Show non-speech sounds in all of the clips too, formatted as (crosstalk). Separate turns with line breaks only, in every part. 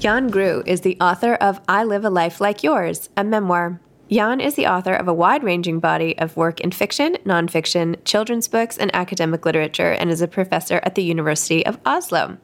Jan Grue is the author of I Live a Life Like Yours, a memoir. Jan is the author of a wide ranging body of work in fiction, nonfiction, children's books, and academic literature, and is a professor at the University of Oslo.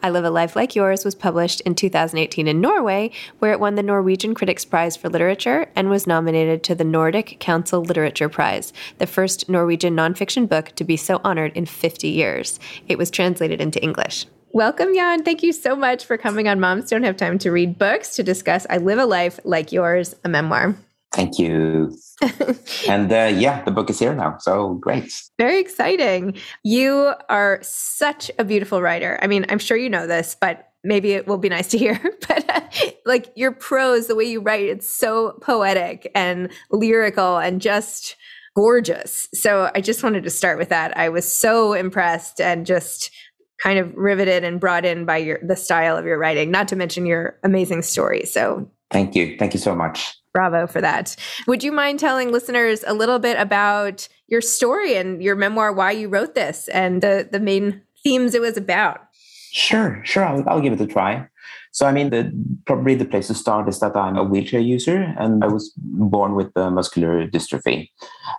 I Live a Life Like Yours was published in 2018 in Norway, where it won the Norwegian Critics' Prize for Literature and was nominated to the Nordic Council Literature Prize, the first Norwegian nonfiction book to be so honored in 50 years. It was translated into English. Welcome, Jan. Thank you so much for coming on Moms Don't Have Time to Read Books to discuss I Live a Life Like Yours, a memoir.
Thank you. (laughs) and uh, yeah, the book is here now. So great.
Very exciting. You are such a beautiful writer. I mean, I'm sure you know this, but maybe it will be nice to hear. (laughs) but uh, like your prose, the way you write, it's so poetic and lyrical and just gorgeous. So I just wanted to start with that. I was so impressed and just kind of riveted and brought in by your the style of your writing not to mention your amazing story. So
thank you. Thank you so much.
Bravo for that. Would you mind telling listeners a little bit about your story and your memoir why you wrote this and the the main themes it was about?
Sure sure. I'll, I'll give it a try so, I mean, the, probably the place to start is that I'm a wheelchair user and I was born with the muscular dystrophy.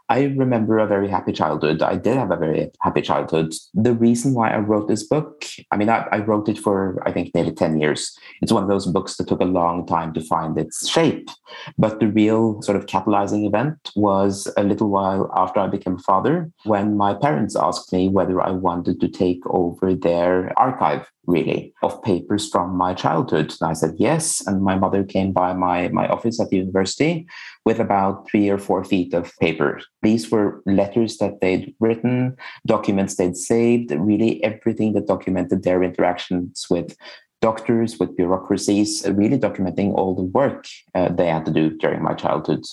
I remember a very happy childhood. I did have a very happy childhood. The reason why I wrote this book, I mean, I, I wrote it for, I think, nearly 10 years. It's one of those books that took a long time to find its shape. But the real sort of catalyzing event was a little while after I became a father when my parents asked me whether I wanted to take over their archive really of papers from my childhood and i said yes. And my mother came by my, my office at the university with about three or four feet of paper. These were letters that they'd written documents they'd saved really everything that documented their interactions with doctors with bureaucracies really documenting all the work uh, they had to do during my childhood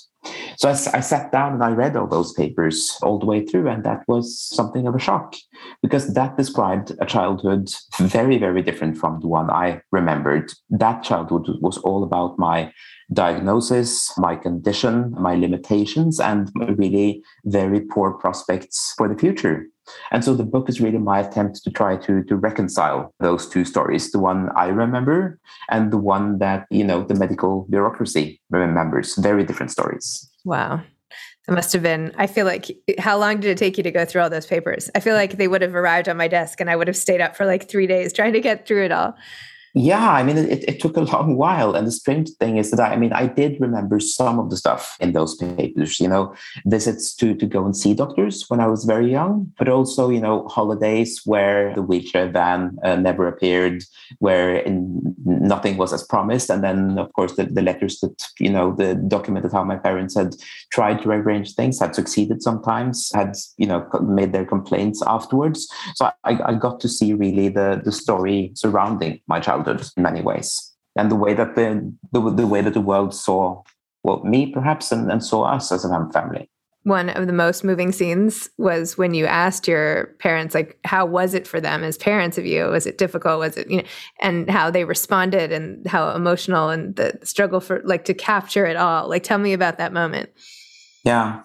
So I, I, sat down and I read all those papers all the way through, and that was something of a shock because that described a childhood very, very different from the one I remembered. That childhood was all about my diagnosis, my condition, my limitations, and really very poor prospects for the future. And so the book is really my attempt to try to, to reconcile those two stories, the one I remember and the one that, you know, the medical bureaucracy remembers. Very different stories.
Wow. It must have been, I feel like, how long did it take you to go through all those papers? I feel like they would have arrived on my desk and I would have stayed up for like three days trying to get through it all.
Yeah, I mean, it, it took a (laughs) long while. And the strange thing is that I, I, mean, I did remember some of the stuff in those papers, you know, visits to, to go and see doctors when I was very young, but also, you know, holidays where the wheelchair van uh, never appeared, where in, nothing was as promised. And then, of course, the, the letters that, you know, the documented how my parents had tried to arrange things, had succeeded sometimes, had, you know, made their complaints afterwards. So I, I got to see really the, the story surrounding my childhood in many ways, and the way that the the, the way that the world saw well me perhaps and, and saw us as a family.
One of the most moving scenes was when you asked your parents, like, how was it for them as parents of you? Was it difficult? Was it, you know, and how they responded and how emotional and the struggle for, like, to capture it all. Like, tell me about that moment.
Yeah.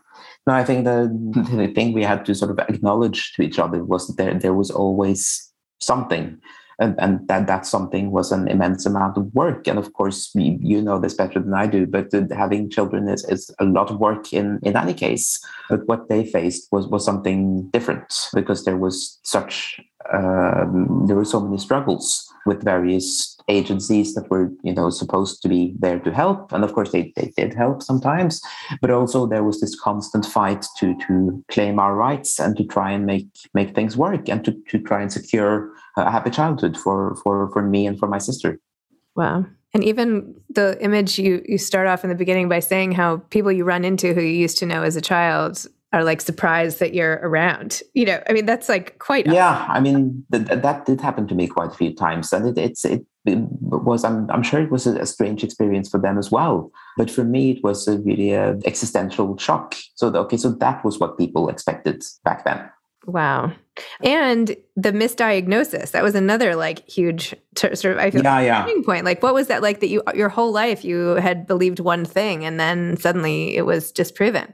No, I think the, the thing we had to sort of acknowledge to each other was that there, there was always something and, and that that something was an immense amount of work. And of course you know this better than i do but having children is, is a lot of work in in any case. But what they faced was was something different because there was such um, there were so many struggles with various agencies that were you know supposed to be there to help. And of course they, they did help sometimes. But also there was this constant fight to to claim our rights and to try and make make things work and to, to try and secure a happy childhood for for for me and for my sister
wow and even the image you you start off in the beginning by saying how people you run into who you used to know as a child are like surprised that you're around. You know, I mean, that's like quite.
Yeah, I mean, th- that did happen to me quite a few times, and it, it's it, it was. I'm, I'm sure it was a, strange experience for them as well. But for me, it was a really a existential shock. So okay, so that was what people expected back then.
Wow. And the misdiagnosis, that was another like huge t- sort of I feel
yeah, yeah.
point. Like what was that like that you your whole life you had believed one thing and then suddenly it was disproven?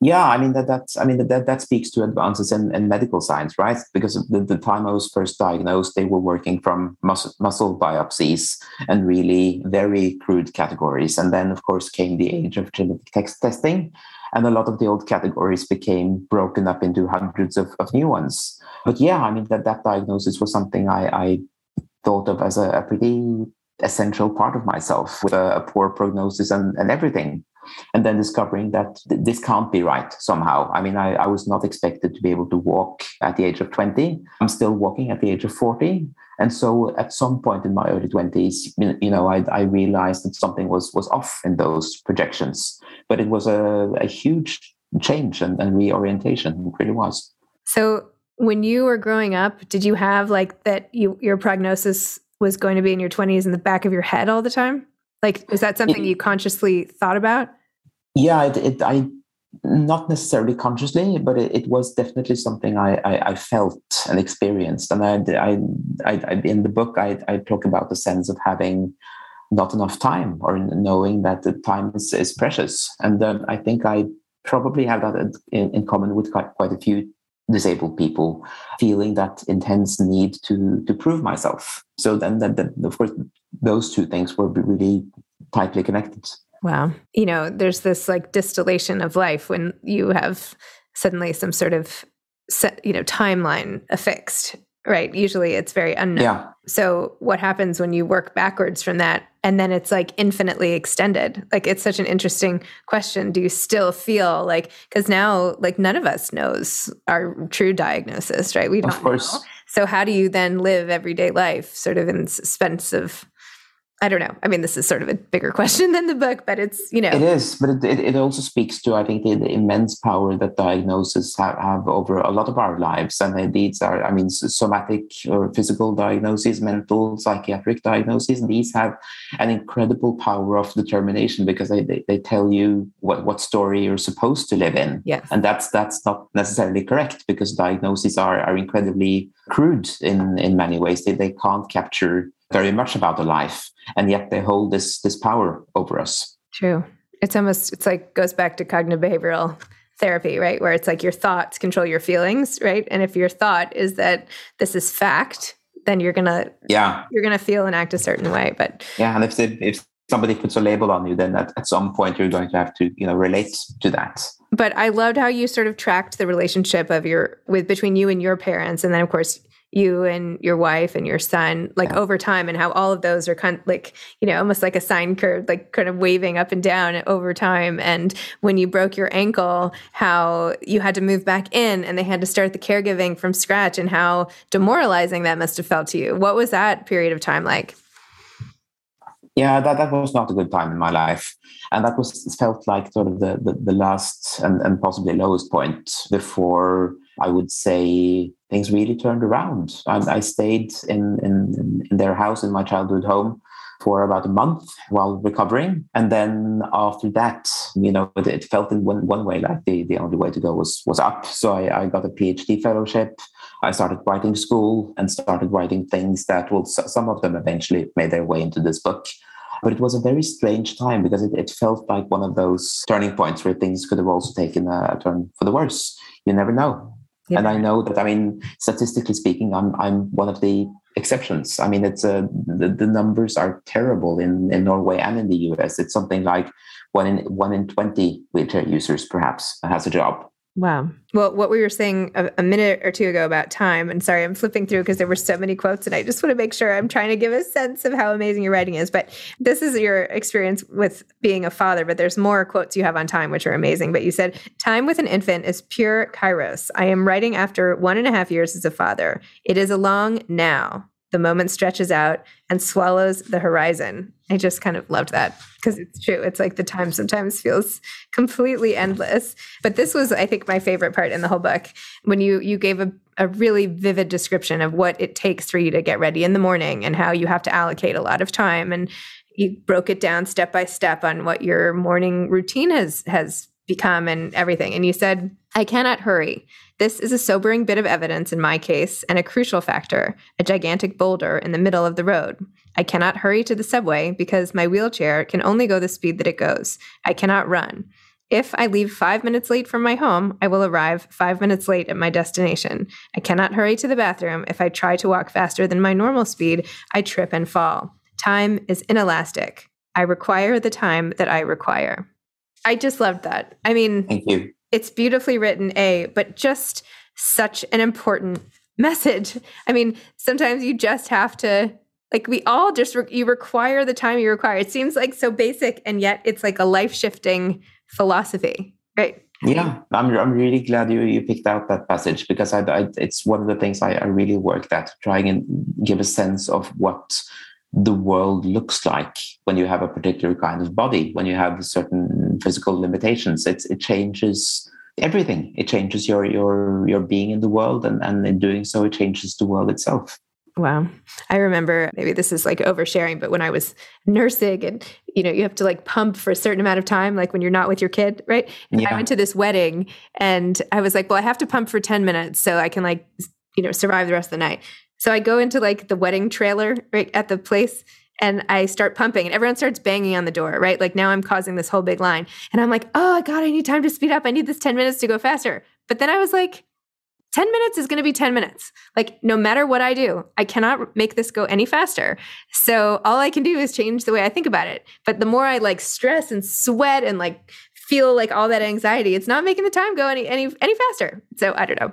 Yeah, I mean that that's I mean that that speaks to advances in, in medical science, right? Because the, the time I was first diagnosed, they were working from muscle, muscle biopsies and really very crude categories. And then, of course, came the age of genetic text testing, and a lot of the old categories became broken up into hundreds of, of new ones. But yeah, I mean that that diagnosis was something I, I thought of as a, a pretty essential part of myself with a, a poor prognosis and, and everything and then discovering that th- this can't be right somehow. I mean, I, I, was not expected to be able to walk at the age of 20. I'm still walking at the age of 40. And so at some point in my early 20s, you know, I, I realized that something was, was off in those projections. But it was a, a huge change and, and reorientation. It really was.
So when you were growing up, did you have like that you your prognosis was going to be in your 20s in the back of your head all the time? Like, is that something you consciously thought about?
yeah, it, it, I not necessarily consciously, but it, it was definitely something I, I, I, felt and experienced. And I, I, I, in the book, I, I talk about the sense of having not enough time or knowing that the time is, is precious. And um, I think I probably have that in, in common with quite, quite a few disabled people feeling that intense need to to prove myself so then that, that of course those two things were really tightly connected
Wow. You know, there's this like distillation of life when you have suddenly some sort of set, you know, timeline affixed, right? Usually it's very unknown.
Yeah.
So what happens when you work backwards from that and then it's like infinitely extended? Like it's such an interesting question. Do you still feel like cuz now like none of us knows our true diagnosis, right? We don't
Of course.
Know. So how do you then live everyday life sort of in suspense of I don't know. I mean, this is sort of a bigger (laughs) question than the book, but it's, you know.
It is, but it, it, it also speaks to, I think, the, the immense power that diagnoses have, have, over a lot of our lives. And these are, I mean, somatic or physical diagnoses, mental, psychiatric diagnoses, and these have an incredible power of determination because they, they, they tell you what, what story you're supposed to live in. And that's that's not necessarily correct because diagnoses are, are incredibly crude in, in many ways. They, they can't capture very much about the life and yet they hold this this power over us.
True. It's almost it's like goes back to cognitive behavioral therapy right? Where it's like your thoughts control your feelings right? And if your thought is that this is fact then you're gonna
yeah.
you're gonna feel and act a certain way but
yeah and if they, if somebody puts a label on you then at, at some point you're going to have to you know relate to that.
But i loved how you sort of tracked the relationship of your with between you and your parents and then of course you and your wife and your son like yeah. over time and how all of those are kind of like you know almost like a sine curve like kind of waving up and down over time. And when you broke your ankle how you had to move back in and they had to start the caregiving from scratch and how demoralizing that must have felt to you. What was that period of time like?
Yeah that, that was not a good time in my life. And that was felt like sort of the the, the last and, and possibly lowest point before i would say things really turned around. I, I stayed in, in, in their house in my childhood home for about a month while recovering. And then after that, you know, it, it, felt in one, one way like the, the only way to go was, was up. So I, I got a PhD fellowship. I started writing school and started writing things that will, some of them eventually made their way into this book. But it was a very strange time because it, it felt like one of those turning points where things could have also taken a turn for the worse. You never know. Yeah. And I know that, I mean, statistically speaking, I'm, I'm one of the exceptions. I mean, it's a, the, the numbers are terrible in, in Norway and in the US. It's something like one in, one in 20 wheelchair users perhaps has a job.
Wow. Well, what we were saying a, a, minute or two ago about time, and sorry, I'm flipping through because there were so many quotes, and I just want to make sure I'm trying to give a sense of how amazing your writing is. But this is your experience with being a father, but there's more quotes you have on time, which are amazing. But you said, Time with an infant is pure kairos. I am writing after one and a half years as a father. It is a long now. The moment stretches out and swallows the horizon. I just kind of loved that because it's true. It's like the time sometimes feels completely endless. But this was, I think, my favorite part in the whole book when you you gave a, a really vivid description of what it takes for you to get ready in the morning and how you have to allocate a lot of time and you broke it down step by step on what your morning routine has has become and everything. And you said, I cannot hurry. This is a sobering bit of evidence in my case and a crucial factor, a gigantic boulder in the middle of the road. I cannot hurry to the subway because my wheelchair can only go the speed that it goes. I cannot run. If I leave five minutes late from my home, I will arrive five minutes late at my destination. I cannot hurry to the bathroom. If I try to walk faster than my normal speed, I trip and fall. Time is inelastic. I require the time that I require. I just loved that. I mean,
thank you
it's beautifully written, A, but just such an important (laughs) message. I mean, sometimes you just have to like we all just re- you require the time you require. It seems like so basic and yet it's like a life-shifting philosophy, right?
Yeah, I'm, I'm really glad you, you picked out that passage because I, I it's one of the things I, I really worked at, trying and give a sense of what the world looks like when you have a particular kind of body, when you have a certain physical limitations. It's, it changes everything. It changes your your your being in the world, and, and in doing so, it changes the world itself.
Wow. I remember maybe this is like oversharing, but when I was nursing and you know, you have to like pump for a certain amount of time, like when you're not with your kid, right? And yeah. I went to this wedding and I was like, well, I have to pump for 10 minutes so I can like, you know, survive the rest of the night. So I go into like the wedding trailer right at the place and I start pumping and everyone starts banging on the door, right? Like now I'm causing this whole big line. And I'm like, oh God, I need time to speed up. I need this 10 minutes to go faster. But then I was like, 10 minutes is going to be 10 minutes. Like, no matter what I do, I cannot make this go any faster. So, all I can do is change the way I think about it. But the more I like stress and sweat and like feel like all that anxiety, it's not making the time go any any any faster. So, I don't know.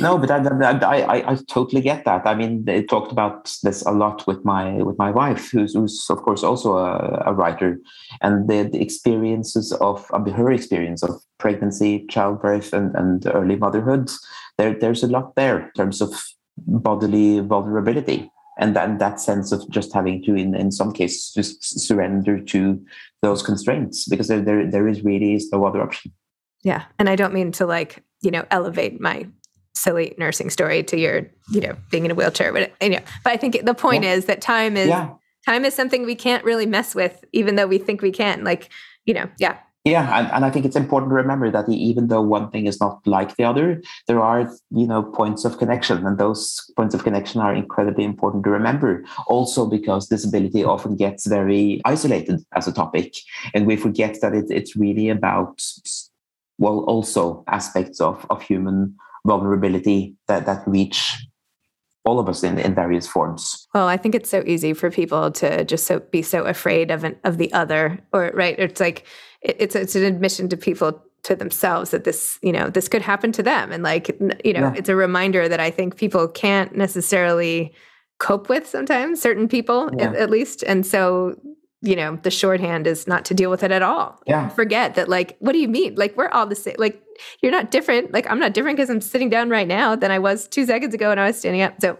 no, but I, I, I, totally get that. I mean, they talked about this a lot with my with my wife, who's, who's of course also a, a writer, and the, the experiences of uh, her experience of pregnancy, childbirth, and, and early motherhood. There, there's a lot there in terms of bodily vulnerability, and then that sense of just having to, in, in some cases, just surrender to those constraints because there, there, there is really no other option.
Yeah, and I don't mean to like you know elevate my silly nursing story to your, you know, being in a wheelchair. But you know, but I think the point yeah. is that time is yeah. time is something we can't really mess with, even though we think we can. Like, you know, yeah.
Yeah, and, and I think it's important to remember that even though one thing is not like the other, there are you know points of connection, and those points of connection are incredibly important to remember. Also, because disability often gets very isolated as a topic, and we forget that it, it's really about well, also aspects of of human vulnerability that that reach all of us in, in various forms.
Well, I think it's so easy for people to just so be so afraid of an, of the other, or right? It's like it, it's it's an admission to people to themselves that this you know this could happen to them, and like you know yeah. it's a reminder that I think people can't necessarily cope with sometimes certain people yeah. at, at least, and so you know, the shorthand is not to deal with it at all.
Yeah.
Forget that, like, what do you mean? Like, we're all the same. Like, you're not different. Like, I'm not different because I'm sitting down right now than I was two seconds ago when I was standing up. So,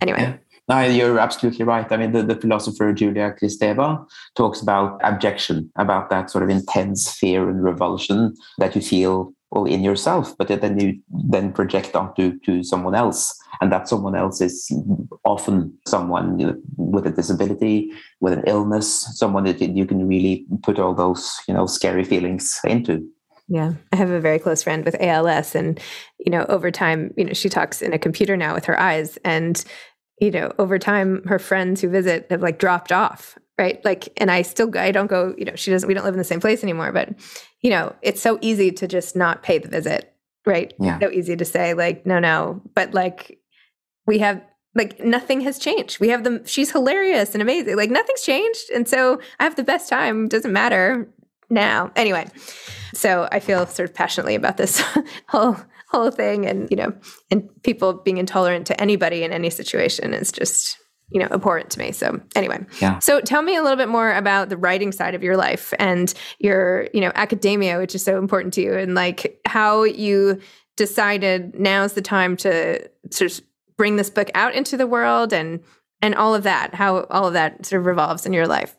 anyway.
Yeah. No, you're absolutely right. I mean, the, the philosopher Julia Kristeva talks about abjection, about that sort of intense fear and revulsion that you feel well in yourself, but then you then project onto to someone else. And that someone else is often someone you know, with a disability, with an illness, someone that you can really put all those you know scary feelings into.
Yeah, I have a very close friend with ALS, and you know, over time, you know, she talks in a computer now with her eyes, and you know, over time, her friends who visit have like dropped off, right? Like, and I still, I don't go, you know, she doesn't, we don't live in the same place anymore, but you know, it's so easy to just not pay the visit, right?
Yeah.
So easy to say, like, no, no, but like, we have like nothing has changed. We have them. She's hilarious and amazing. Like nothing's changed, and so I have the best time. Doesn't matter now. Anyway, so I feel sort of passionately about this (laughs) whole whole thing, and you know, and people being intolerant to anybody in any situation is just you know important to me. So anyway,
yeah.
So tell me a little bit more about the writing side of your life and your you know academia, which is so important to you, and like how you decided now's the time to sort of bring this book out into the world and and all of that, how all of that sort of revolves in your life.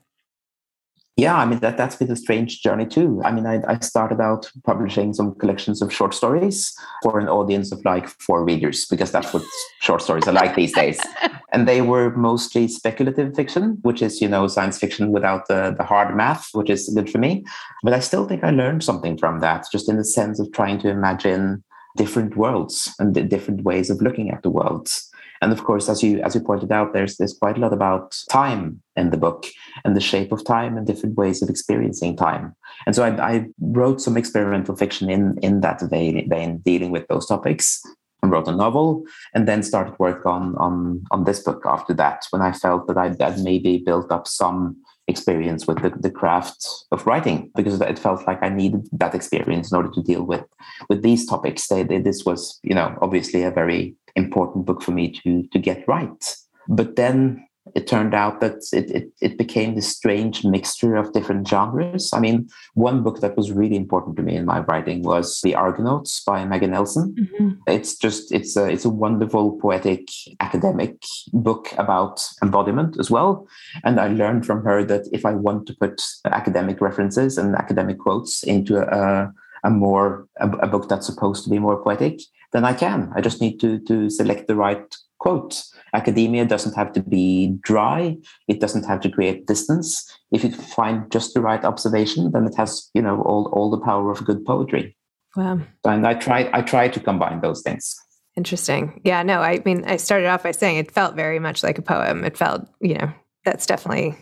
Yeah, I mean that that's been a strange journey too. I mean, I, I started out publishing some collections of short stories for an audience of like four readers because that's what short stories are like these days. (laughs) And they were mostly speculative fiction, which is you know science fiction without the the hard math, which is good for me. But I still think I learned something from that, just in the sense of trying to imagine different worlds and different ways of looking at the worlds. And of course, as you as you pointed out, there's there's quite a lot about time in the book and the shape of time and different ways of experiencing time. And so I, I wrote some experimental fiction in in that vein, vein, dealing with those topics. And wrote a novel, and then started work on on on this book after that. When I felt that I'd, I'd maybe built up some experience with the, the craft of writing because it felt like I needed that experience in order to deal with with these topics. They, they, this was, you know, obviously a very important book for me to to get right. But then it turned out that it, it, it became this strange mixture of different genres. I mean, one book that was really important to me in my writing was The Argonauts by Maggie Nelson. Mm-hmm. It's just it's a it's a wonderful poetic academic book about embodiment as well. And I learned from her that if I want to put academic references and academic quotes into a a more a, a book that's supposed to be more poetic, then I can. I just need to to select the right quote. Academia doesn't have to be dry. It doesn't have to create distance. If you find just the right observation, then it has, you know, all, all the power of good poetry.
Wow.
And I try I try to combine those things.
Interesting. Yeah, no, I mean I started off by saying it felt very much like a poem. It felt, you know, that's definitely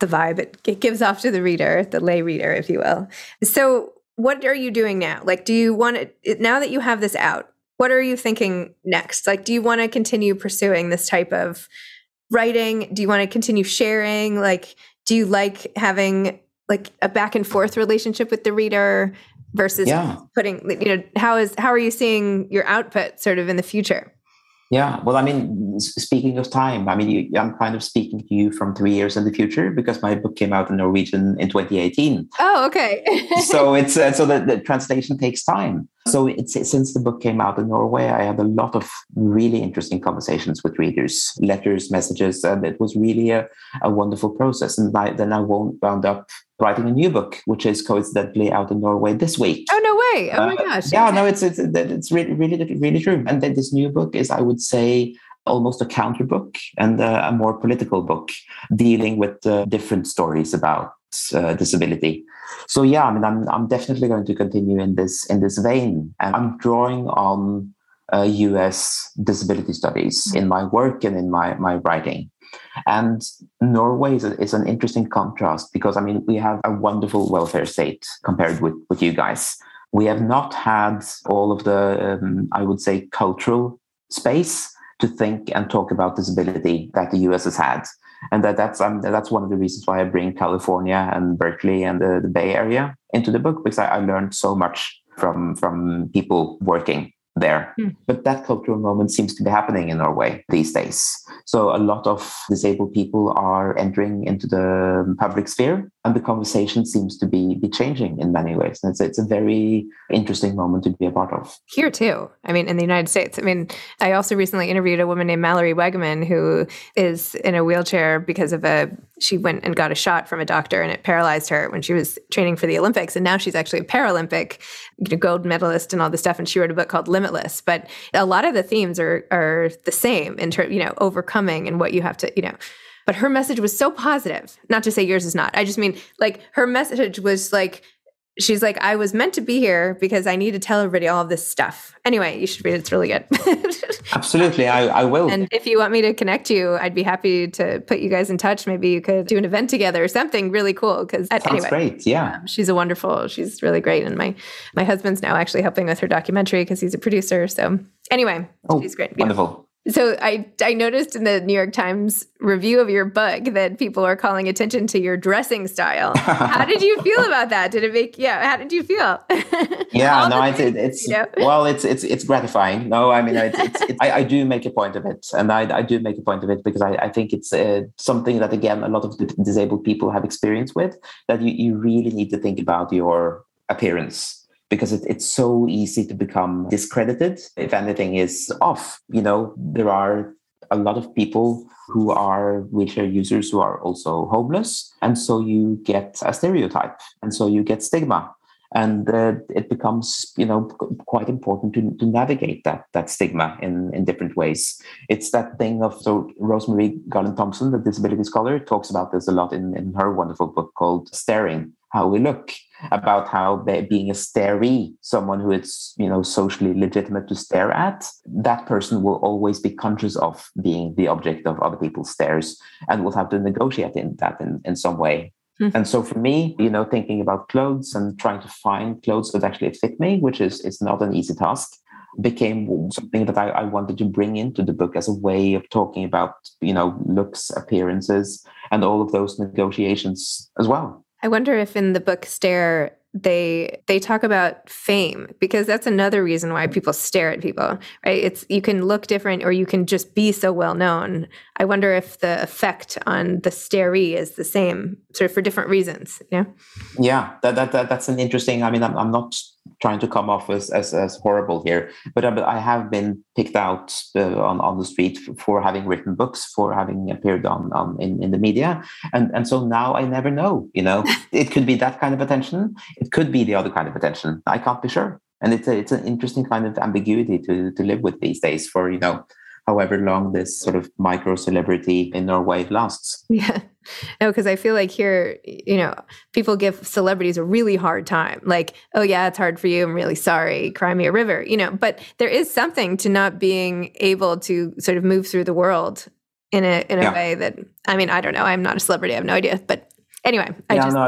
the vibe it, it gives off to the reader, the lay reader, if you will. So what are you doing now? Like, do you want to, now that you have this out, what are you thinking next? Like, do you want to continue pursuing this type of writing? Do you want to continue sharing? Like, do you like having like a back and forth relationship with the reader versus yeah. putting, you know, how is, how are you seeing your output sort of in the future?
Yeah, well, I mean, speaking of time, I mean, you, I'm kind of speaking to you from three years in the future because my book came out in Norwegian in 2018.
Oh, okay. (laughs)
so it's uh, so that the translation takes time. So it's since the book came out in Norway, I had a lot of really interesting conversations with readers, letters, messages, and it was really a, a wonderful process. And I, then I won't wound up writing a new book, which is coincidentally out in Norway this week.
Oh no Oh my uh, gosh!
Yeah, no, it's it's it's really really really true. And then this new book is, I would say, almost a counter book and a, a more political book, dealing with uh, different stories about uh, disability. So yeah, I mean, I'm I'm definitely going to continue in this in this vein, and I'm drawing on uh, U.S. disability studies mm-hmm. in my work and in my my writing. And Norway is, a, is an interesting contrast because I mean we have a wonderful welfare state compared with with you guys. We have not had all of the um, I would say cultural space to think and talk about disability that the US has had and that that's um, that's one of the reasons why I bring California and Berkeley and the, the Bay Area into the book because I, I learned so much from from people working there. Mm. But that cultural moment seems to be happening in Norway these days. So a lot of disabled people are entering into the public sphere, and the conversation seems to be be changing in many ways. And it's it's a very interesting moment to be a part of.
Here too. I mean, in the United States. I mean, I also recently interviewed a woman named Mallory Weggemann who is in a wheelchair because of a she went and got a shot from a doctor and it paralyzed her when she was training for the Olympics. And now she's actually a Paralympic you know, gold medalist and all this stuff. And she wrote a book called Limitless. But a lot of the themes are are the same in terms, you know, overcoming and what you have to, you know. But her message was so positive. Not to say yours is not. I just mean like her message was like she's like, I was meant to be here because I need to tell everybody all of this stuff. Anyway, you should read it. It's really good. (laughs)
Absolutely. I, I will.
And if you want me to connect you, I'd be happy to put you guys in touch. Maybe you could do an event together or something really cool. Because
Sounds
anyway,
great. Yeah.
Um, she's a wonderful, she's really great. And my, my husband's now actually helping with her documentary because he's a producer. So anyway,
oh,
she's great.
Wonderful.
So I I noticed in the New York Times review of your book that people are calling attention to your dressing style. (laughs) how did you feel about that? Did it make yeah? How did you feel?
yeah, (laughs) no, it's it's you know? well, it's it's it's gratifying. No, I mean, it's, it's, it's (laughs) I, I, do make a point of it, and I, I do make a point of it because I, I think it's uh, something that again a lot of disabled people have experience with that you you really need to think about your appearance because it, it's so easy to become discredited if anything is off. You know, there are a lot of people who are wheelchair users who are also homeless. And so you get a stereotype. And so you get stigma and uh, it becomes you know quite important to, to navigate that that stigma in in different ways it's that thing of so rosemary Garland Thompson, the disability scholar talks about this a lot in, in her wonderful book called staring how we look about how being a staree someone who is you know socially legitimate to stare at that person will always be conscious of being the object of other people's stares and will have to negotiate in that in, in some way Mm-hmm. And so for me, you know, thinking about clothes and trying to find clothes that actually fit me, which is is not an easy task, became something that I, I wanted to bring into the book as a way of talking about, you know, looks, appearances, and all of those negotiations as well.
I wonder if in the book Stare they they talk about fame because that's another reason why people stare at people right? It's you can look different or you can just be so well known. I wonder if the effect on the staree is the same sort of for different reasons yeah
yeah that, that, that that's an interesting i mean i'm, I'm not trying to come off as, as, as horrible here, but I have been picked out uh, on, on the street for having written books, for having appeared on, on in, in the media. And, and so now I never know, you know, (laughs) it could be that kind of attention. It could be the other kind of attention. I can't be sure. And it's a, it's an interesting kind of ambiguity to, to live with these days for, you know, however long this sort of micro celebrity in Norway lasts.
Yeah. No, because I feel like here, you know, people give celebrities a really hard time. Like, oh, yeah, it's hard for you. I'm really sorry. Cry me a river, you know, but there is something to not being able to sort of move through the world in a in a yeah. way that I mean, I don't know. I'm not a celebrity. I have no idea. But anyway,
I yeah, just, no,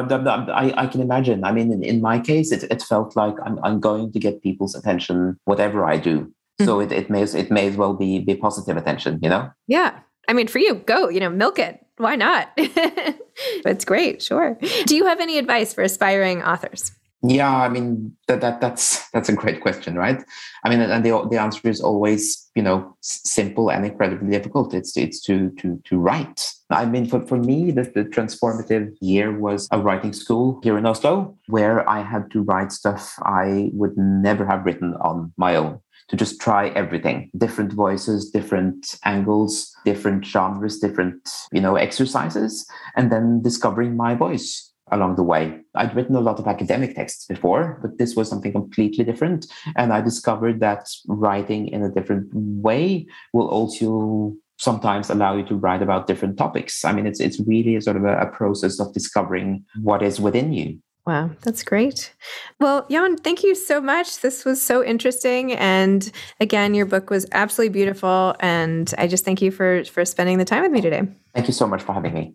I, I, can imagine. I mean, in, in my case, it, it felt like I'm, I'm going to get people's attention, whatever I do. So mm-hmm. it, it may it may as well be be positive attention, you know?
Yeah. I mean, for you, go, you know, milk it. Why not? (laughs) it's great, sure. Do you have any advice for aspiring authors?
Yeah, I mean that, that that's that's a great question, right? I mean, and the the answer is always you know simple and incredibly difficult. It's it's to to to write. I mean, for for me, the, the transformative year was a writing school here in Oslo, where I had to write stuff I would never have written on my own to just try everything different voices different angles different genres different you know exercises and then discovering my voice along the way i'd written a lot of academic texts before but this was something completely different and i discovered that writing in a different way will also sometimes allow you to write about different topics i mean it's it's really a sort of a, a process of discovering what is within you
Wow, that's great. Well, Jan, thank you so much. This was so interesting, and again, your book was absolutely beautiful. And I just thank you for for spending the time with me today.
Thank you so much for having me.